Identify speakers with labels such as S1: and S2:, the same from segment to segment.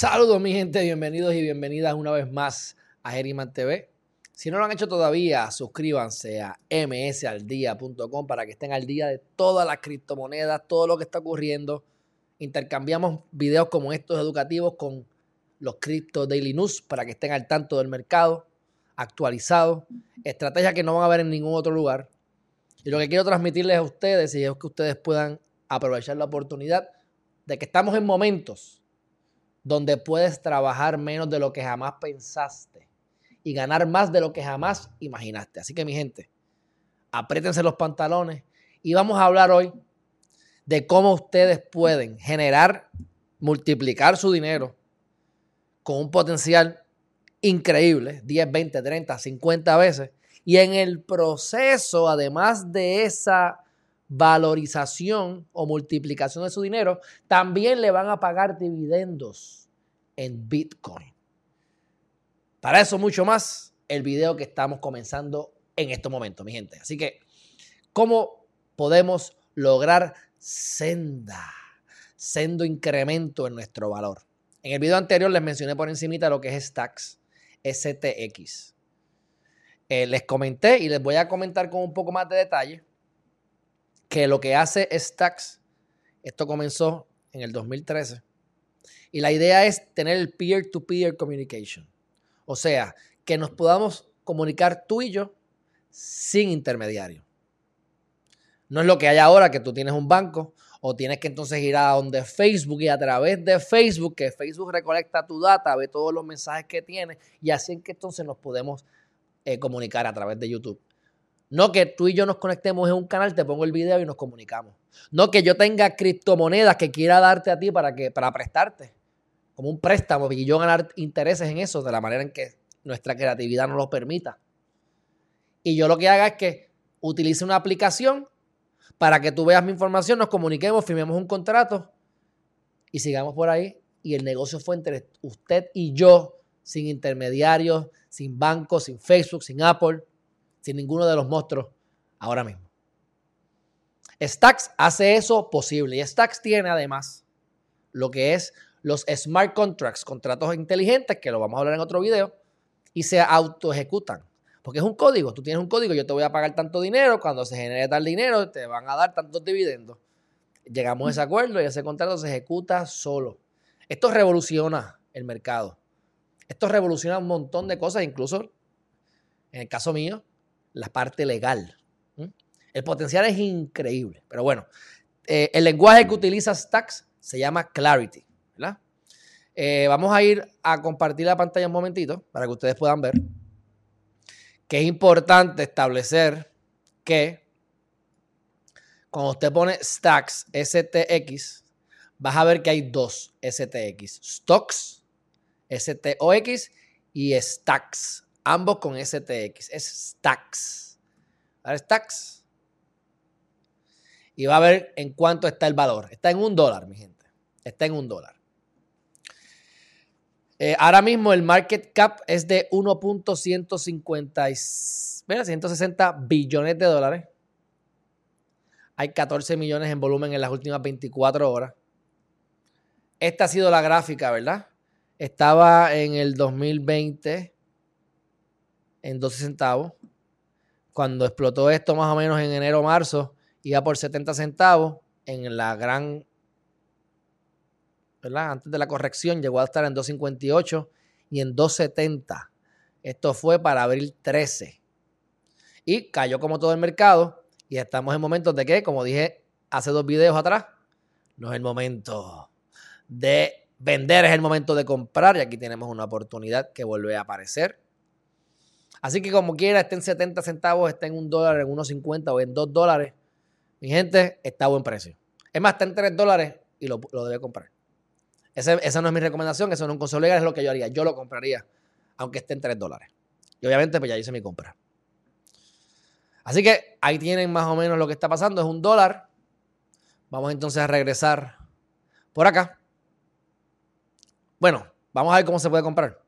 S1: Saludos mi gente, bienvenidos y bienvenidas una vez más a Geriman TV. Si no lo han hecho todavía, suscríbanse a msaldía.com para que estén al día de todas las criptomonedas, todo lo que está ocurriendo. Intercambiamos videos como estos educativos con los Crypto Daily News para que estén al tanto del mercado, actualizados, estrategias que no van a ver en ningún otro lugar. Y lo que quiero transmitirles a ustedes y es que ustedes puedan aprovechar la oportunidad de que estamos en momentos donde puedes trabajar menos de lo que jamás pensaste y ganar más de lo que jamás imaginaste. Así que mi gente, apriétense los pantalones y vamos a hablar hoy de cómo ustedes pueden generar, multiplicar su dinero con un potencial increíble, 10, 20, 30, 50 veces. Y en el proceso, además de esa valorización o multiplicación de su dinero, también le van a pagar dividendos en Bitcoin. Para eso mucho más, el video que estamos comenzando en estos momentos, mi gente. Así que, ¿cómo podemos lograr senda, sendo incremento en nuestro valor? En el video anterior les mencioné por encimita lo que es Stacks, STX. Eh, les comenté y les voy a comentar con un poco más de detalle que lo que hace Stacks, esto comenzó en el 2013, y la idea es tener el peer-to-peer communication. O sea, que nos podamos comunicar tú y yo sin intermediario. No es lo que hay ahora, que tú tienes un banco o tienes que entonces ir a donde Facebook y a través de Facebook, que Facebook recolecta tu data, ve todos los mensajes que tienes y así es que entonces nos podemos eh, comunicar a través de YouTube. No que tú y yo nos conectemos en un canal, te pongo el video y nos comunicamos. No que yo tenga criptomonedas que quiera darte a ti para, que, para prestarte, como un préstamo, y yo ganar intereses en eso de la manera en que nuestra creatividad nos lo permita. Y yo lo que haga es que utilice una aplicación para que tú veas mi información, nos comuniquemos, firmemos un contrato y sigamos por ahí. Y el negocio fue entre usted y yo, sin intermediarios, sin bancos, sin Facebook, sin Apple sin ninguno de los monstruos ahora mismo. Stacks hace eso posible y Stacks tiene además lo que es los smart contracts, contratos inteligentes, que lo vamos a hablar en otro video, y se auto ejecutan. Porque es un código, tú tienes un código, yo te voy a pagar tanto dinero, cuando se genere tal dinero te van a dar tantos dividendos. Llegamos a ese acuerdo y ese contrato se ejecuta solo. Esto revoluciona el mercado. Esto revoluciona un montón de cosas, incluso en el caso mío, la parte legal. El potencial es increíble, pero bueno, eh, el lenguaje que utiliza Stacks se llama Clarity. Eh, vamos a ir a compartir la pantalla un momentito para que ustedes puedan ver que es importante establecer que cuando usted pone Stacks STX, vas a ver que hay dos STX, Stocks, STOX y Stacks, Ambos con STX. Es Stacks. ver, Stacks. Y va a ver en cuánto está el valor. Está en un dólar, mi gente. Está en un dólar. Eh, ahora mismo el market cap es de 1.160 billones de dólares. Hay 14 millones en volumen en las últimas 24 horas. Esta ha sido la gráfica, ¿verdad? Estaba en el 2020 en 12 centavos. Cuando explotó esto más o menos en enero o marzo, iba por 70 centavos. En la gran, ¿verdad? Antes de la corrección llegó a estar en 2.58 y en 2.70. Esto fue para abril 13. Y cayó como todo el mercado. Y estamos en momentos de que, como dije hace dos videos atrás, no es el momento de vender, es el momento de comprar. Y aquí tenemos una oportunidad que vuelve a aparecer. Así que como quiera, esté en 70 centavos, esté en un dólar, en 1.50 o en 2 dólares, mi gente, está a buen precio. Es más, está en 3 dólares y lo, debe comprar. esa no es mi recomendación, eso no es un consejo legal, es lo que yo haría. Yo lo compraría, aunque esté en 3 dólares. Y obviamente, pues ya hice mi compra. Así que ahí tienen más o menos lo que está pasando, es un dólar. Vamos entonces a regresar por acá. Bueno, vamos a ver cómo se puede comprar.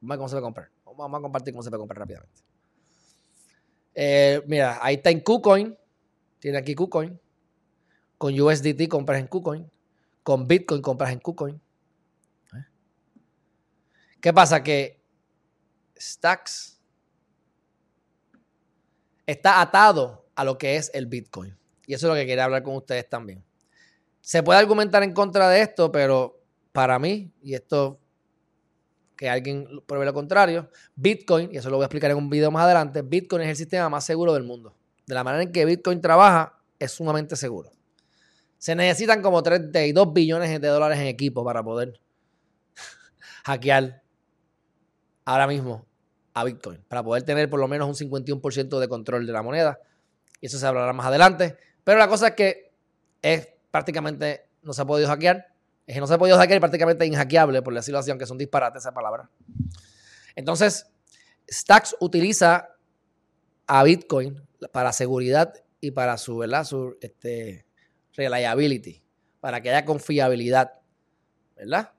S1: Vamos a ver cómo se puede comprar. Vamos a compartir cómo se puede comprar rápidamente. Eh, mira, ahí está en KuCoin. Tiene aquí KuCoin. Con USDT compras en KuCoin. Con Bitcoin compras en KuCoin. ¿Eh? ¿Qué pasa? Que Stacks está atado a lo que es el Bitcoin. Y eso es lo que quería hablar con ustedes también. Se puede argumentar en contra de esto, pero para mí, y esto que alguien pruebe lo contrario, Bitcoin, y eso lo voy a explicar en un video más adelante, Bitcoin es el sistema más seguro del mundo. De la manera en que Bitcoin trabaja, es sumamente seguro. Se necesitan como 32 billones de dólares en equipo para poder hackear ahora mismo a Bitcoin, para poder tener por lo menos un 51% de control de la moneda. Y eso se hablará más adelante. Pero la cosa es que es prácticamente, no se ha podido hackear. Es que no se ha podido hackear y prácticamente inhackeable, por decirlo así, aunque son disparates esa palabra. Entonces, Stacks utiliza a Bitcoin para seguridad y para su, ¿verdad? Su este, reliability, para que haya confiabilidad, ¿verdad?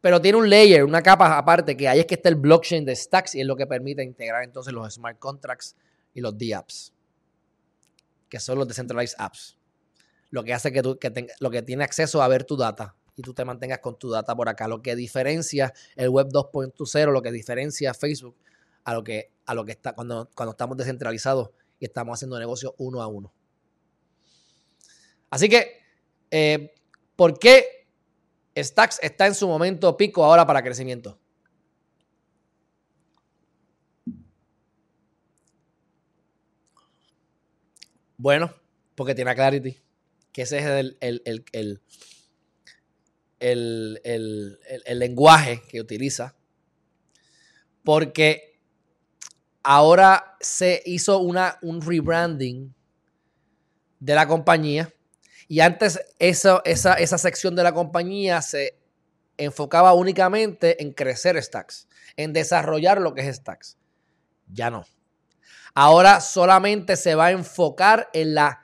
S1: Pero tiene un layer, una capa aparte, que ahí es que está el blockchain de Stacks y es lo que permite integrar entonces los smart contracts y los DApps, que son los decentralized apps. Lo que hace que tú, que lo que tiene acceso a ver tu data y tú te mantengas con tu data por acá. Lo que diferencia el web 2.0, lo que diferencia Facebook a lo que, a lo que está cuando, cuando estamos descentralizados y estamos haciendo negocio uno a uno. Así que, eh, ¿por qué Stacks está en su momento pico ahora para crecimiento? Bueno, porque tiene a Clarity, que ese es el, el, lenguaje que utiliza. Porque ahora se hizo una, un rebranding de la compañía y antes esa, esa sección de la compañía se enfocaba únicamente en crecer stacks, en desarrollar lo que es stacks. Ya no. Ahora solamente se va a enfocar en, la,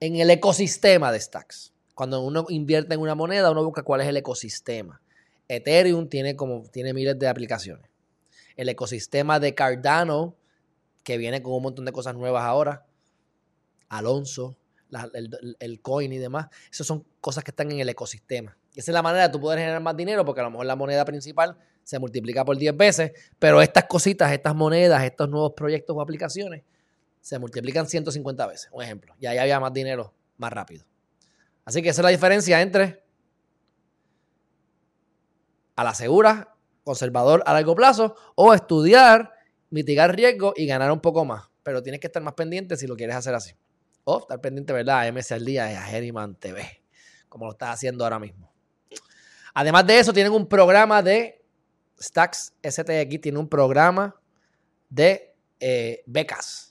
S1: en el ecosistema de stacks. Cuando uno invierte en una moneda, uno busca cuál es el ecosistema. Ethereum tiene como tiene miles de aplicaciones. El ecosistema de Cardano, que viene con un montón de cosas nuevas ahora. Alonso, el, coin y demás, esas son cosas que están en el ecosistema. Y esa es la manera de tú poder generar más dinero, porque a lo mejor la moneda principal se multiplica por 10 veces, pero estas cositas, estas monedas, estos nuevos proyectos o aplicaciones, se multiplican 150 veces, un ejemplo. Y ahí había más dinero más rápido. Así que esa es la diferencia entre a la segura, conservador a largo plazo, o estudiar, mitigar riesgo y ganar un poco más. Pero tienes que estar más pendiente si lo quieres hacer así. O estar pendiente, ¿verdad? A MS al día y a Herriman TV, como lo estás haciendo ahora mismo. Además de eso, tienen un programa de Stacks STX, tiene un programa de eh, becas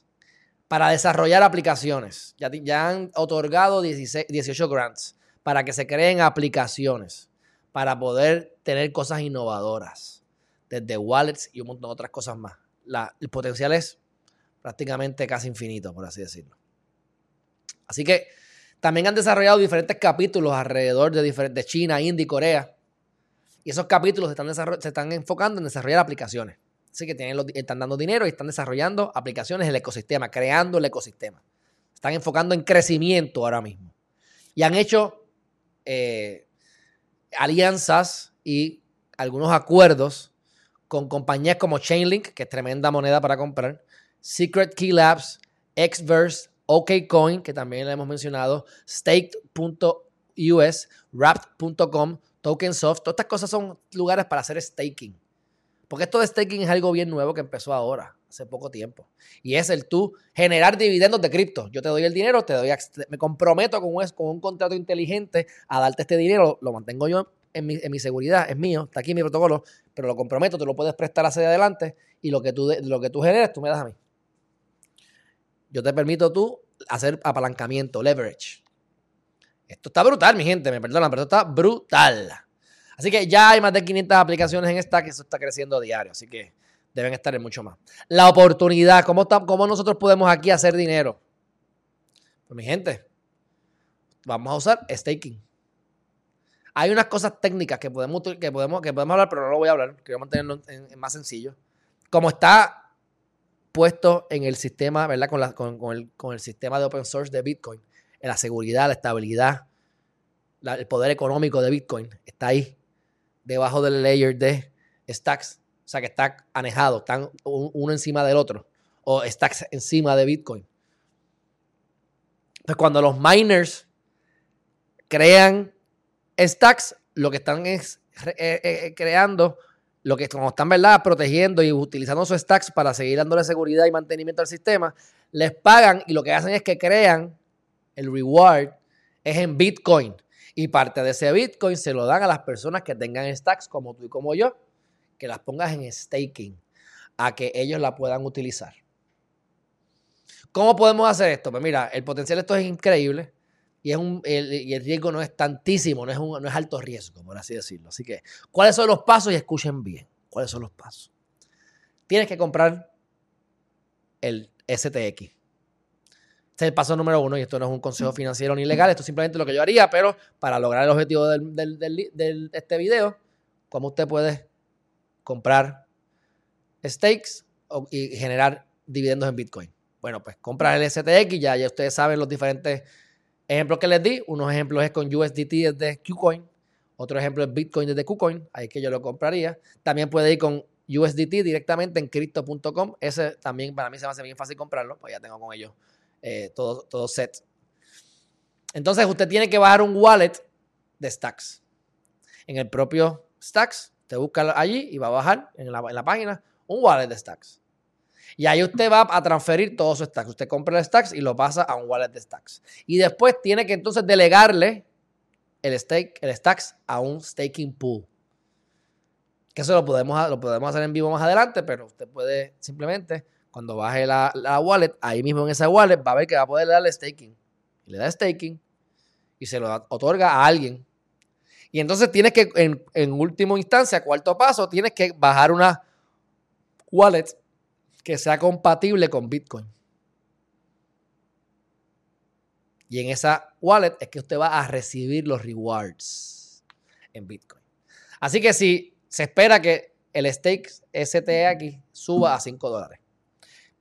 S1: para desarrollar aplicaciones. Ya, han otorgado 18 grants para que se creen aplicaciones, para poder tener cosas innovadoras, desde wallets y un montón de otras cosas más. el potencial es prácticamente casi infinito, por así decirlo. Así que también han desarrollado diferentes capítulos alrededor de, de China, India y Corea. Y esos capítulos se están, se están enfocando en desarrollar aplicaciones. Así que tienen están dando dinero y están desarrollando aplicaciones en el ecosistema, creando el ecosistema. Están enfocando en crecimiento ahora mismo. Y han hecho eh, alianzas y algunos acuerdos con compañías como Chainlink, que es tremenda moneda para comprar, Secret Key Labs, Xverse, OKCoin, que también le hemos mencionado, Staked.us, Wrapped.com, Tokensoft. Todas estas cosas son lugares para hacer staking. Porque esto de staking es algo bien nuevo que empezó ahora, hace poco tiempo. Y es el tú generar dividendos de cripto. Yo te doy el dinero, te doy, me comprometo con un, con un contrato inteligente a darte este dinero, lo mantengo yo en mi, en mi, seguridad, es mío, está aquí mi protocolo, pero lo comprometo, te lo puedes prestar hacia adelante y lo que tú, lo que tú generes, tú me das a mí yo te permito tú hacer apalancamiento, leverage. Esto está brutal, mi gente, me perdonan, pero esto está brutal. Así que ya hay más de 500 aplicaciones en Stack, eso está creciendo a diario, así que deben estar en mucho más. La oportunidad, ¿cómo, cómo nosotros podemos aquí hacer dinero? Pues mi gente, vamos a usar staking. Hay unas cosas técnicas que podemos, que podemos, que podemos hablar, pero no lo voy a hablar, quiero mantenerlo en más sencillo. Como está puesto en el sistema, ¿verdad? Con, el, sistema de open source de Bitcoin. La seguridad, la estabilidad, el poder económico de Bitcoin está ahí, debajo del layer de stacks, o sea que está anejado, están uno encima del otro, o stacks encima de Bitcoin. Pues cuando los miners crean stacks, lo que están es eh, eh, eh, creando, lo que están ¿verdad? protegiendo y utilizando sus stacks para seguir dándole seguridad y mantenimiento al sistema, les pagan y lo que hacen es que crean el reward es en Bitcoin. Y parte de ese Bitcoin se lo dan a las personas que tengan stacks como tú y como yo, que las pongas en staking, a que ellos la puedan utilizar. ¿Cómo podemos hacer esto? Pues mira, el potencial de esto es increíble y, el, riesgo no es tantísimo, no es, no es alto riesgo, por así decirlo. Así que, ¿cuáles son los pasos? Y escuchen bien, ¿cuáles son los pasos? Tienes que comprar el STX. Este es el paso número uno y esto no es un consejo financiero ni legal, esto es simplemente lo que yo haría, pero para lograr el objetivo de este video, ¿cómo usted puede comprar stakes y generar dividendos en Bitcoin? Bueno, pues comprar el STX, ya, ya ustedes saben los diferentes ejemplos que les di. Unos ejemplos es con USDT desde KuCoin, otro ejemplo es Bitcoin desde KuCoin, ahí que yo lo compraría. También puede ir con USDT directamente en crypto.com, ese también para mí se me hace bien fácil comprarlo, pues ya tengo con ellos eh, todo, todo set. Entonces usted tiene que bajar un wallet de Stacks. En el propio Stacks, te busca allí y va a bajar en la, en la página un wallet de Stacks. Y ahí usted va a transferir todos sus stacks. Usted compra el stacks y lo pasa a un wallet de stacks. Y después tiene que entonces delegarle el, stake, el stacks a un staking pool. Que eso lo podemos, lo podemos hacer en vivo más adelante, pero usted puede simplemente cuando baje la, wallet, ahí mismo en esa wallet va a ver que va a poder darle staking. Le da staking y se lo otorga a alguien. Y entonces tienes que, en, en última instancia, cuarto paso, tienes que bajar una wallet que sea compatible con Bitcoin. Y en esa wallet es que usted va a recibir los rewards en Bitcoin. Así que si se espera que el stake STX suba a 5 dólares,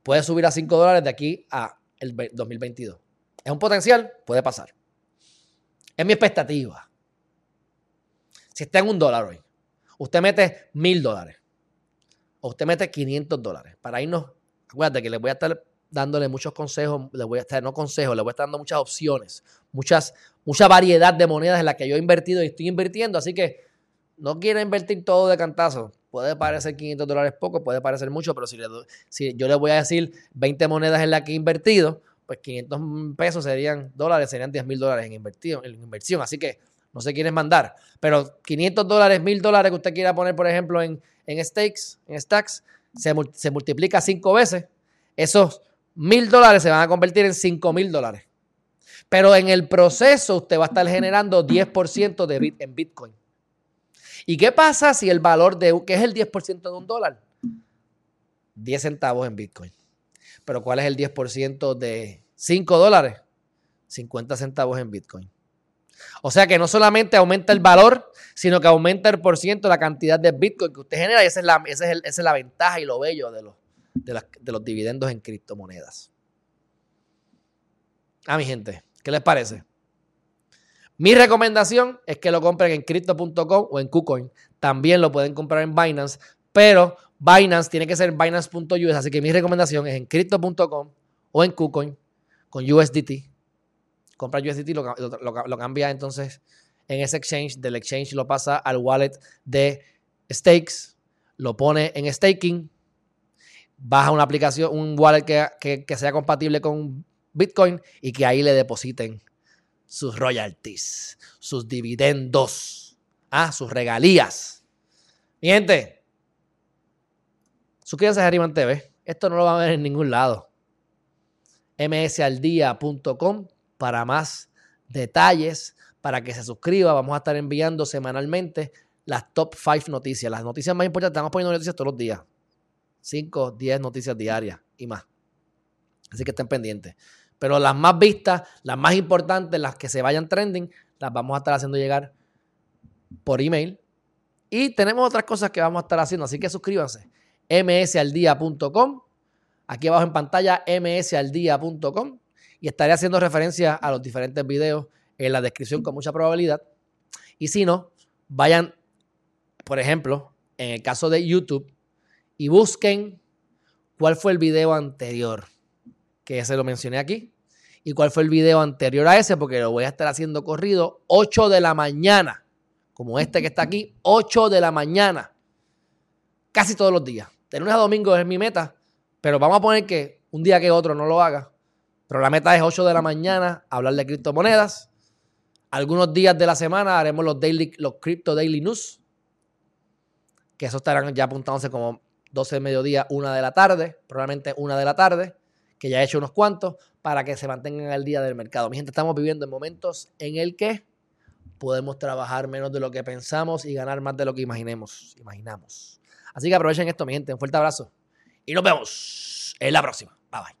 S1: puede subir a 5 dólares de aquí a el 2022. Es un potencial, puede pasar. Es mi expectativa. Si está en un dólar hoy, usted mete mil dólares o usted mete 500 dólares para irnos. Acuérdate que les voy a estar dándole muchos consejos, les voy a estar, no consejos, les voy a estar dando muchas opciones, muchas, mucha variedad de monedas en las que yo he invertido y estoy invirtiendo. Así que no quiero invertir todo de cantazo. Puede parecer 500 dólares poco, puede parecer mucho, pero si, si yo le voy a decir 20 monedas en las que he invertido, pues 500 pesos serían dólares, serían 10 mil dólares en, invertido, en inversión. Así que no se quieren mandar. Pero 500 dólares, 1000 dólares que usted quiera poner, por ejemplo, en, en stakes, en stacks, se, multiplica cinco veces. Esos 1000 dólares se van a convertir en 5 mil dólares. Pero en el proceso usted va a estar generando 10% de bit, en Bitcoin. ¿Y qué pasa si el valor de, qué es el 10% de un dólar? 10 centavos en Bitcoin. Pero ¿cuál es el 10% de 5 dólares? 50 centavos en Bitcoin. O sea que no solamente aumenta el valor, sino que aumenta el por ciento la cantidad de Bitcoin que usted genera. Y esa es la, esa es, la ventaja y lo bello de los, de, de los dividendos en criptomonedas. Ah, mi gente, ¿qué les parece? Mi recomendación es que lo compren en crypto.com o en KuCoin. También lo pueden comprar en Binance, pero Binance tiene que ser Binance.us. Así que mi recomendación es en crypto.com o en KuCoin con USDT. Compra USDT, lo, lo, cambia entonces en ese exchange. Del exchange lo pasa al wallet de stakes, lo pone en staking, baja una aplicación, un wallet que, que sea compatible con Bitcoin y que ahí le depositen sus royalties, sus dividendos, ah, sus regalías. Mi gente, suscríbanse a Harryman TV. Esto no lo van a ver en ningún lado. msaldía.com para más detalles, para que se suscriba. Vamos a estar enviando semanalmente las top 5 noticias. Las noticias más importantes, estamos poniendo noticias todos los días. 5, 10 noticias diarias y más. Así que estén pendientes. Pero las más vistas, las más importantes, las que se vayan trending, las vamos a estar haciendo llegar por email. Y tenemos otras cosas que vamos a estar haciendo, así que suscríbanse. msaldia.com. Aquí abajo en pantalla, msaldia.com. Y estaré haciendo referencia a los diferentes videos en la descripción con mucha probabilidad. Y si no, vayan, por ejemplo, en el caso de YouTube y busquen cuál fue el video anterior, que ese lo mencioné aquí, y cuál fue el video anterior a ese, porque lo voy a estar haciendo corrido 8 de la mañana, como este que está aquí, 8 de la mañana, casi todos los días. De lunes a domingo es mi meta, pero vamos a poner que un día que otro no lo haga, pero la meta es 8 de la mañana, hablar de criptomonedas. Algunos días de la semana haremos los, daily, los Crypto Daily News, que eso estarán ya apuntándose como 12 de mediodía, 1 de la tarde, probablemente 1 de la tarde, que ya he hecho unos cuantos, para que se mantengan al día del mercado. Mi gente, estamos viviendo en momentos en el que podemos trabajar menos de lo que pensamos y ganar más de lo que imaginemos, imaginamos. Así que aprovechen esto, mi gente. Un fuerte abrazo y nos vemos en la próxima. Bye bye.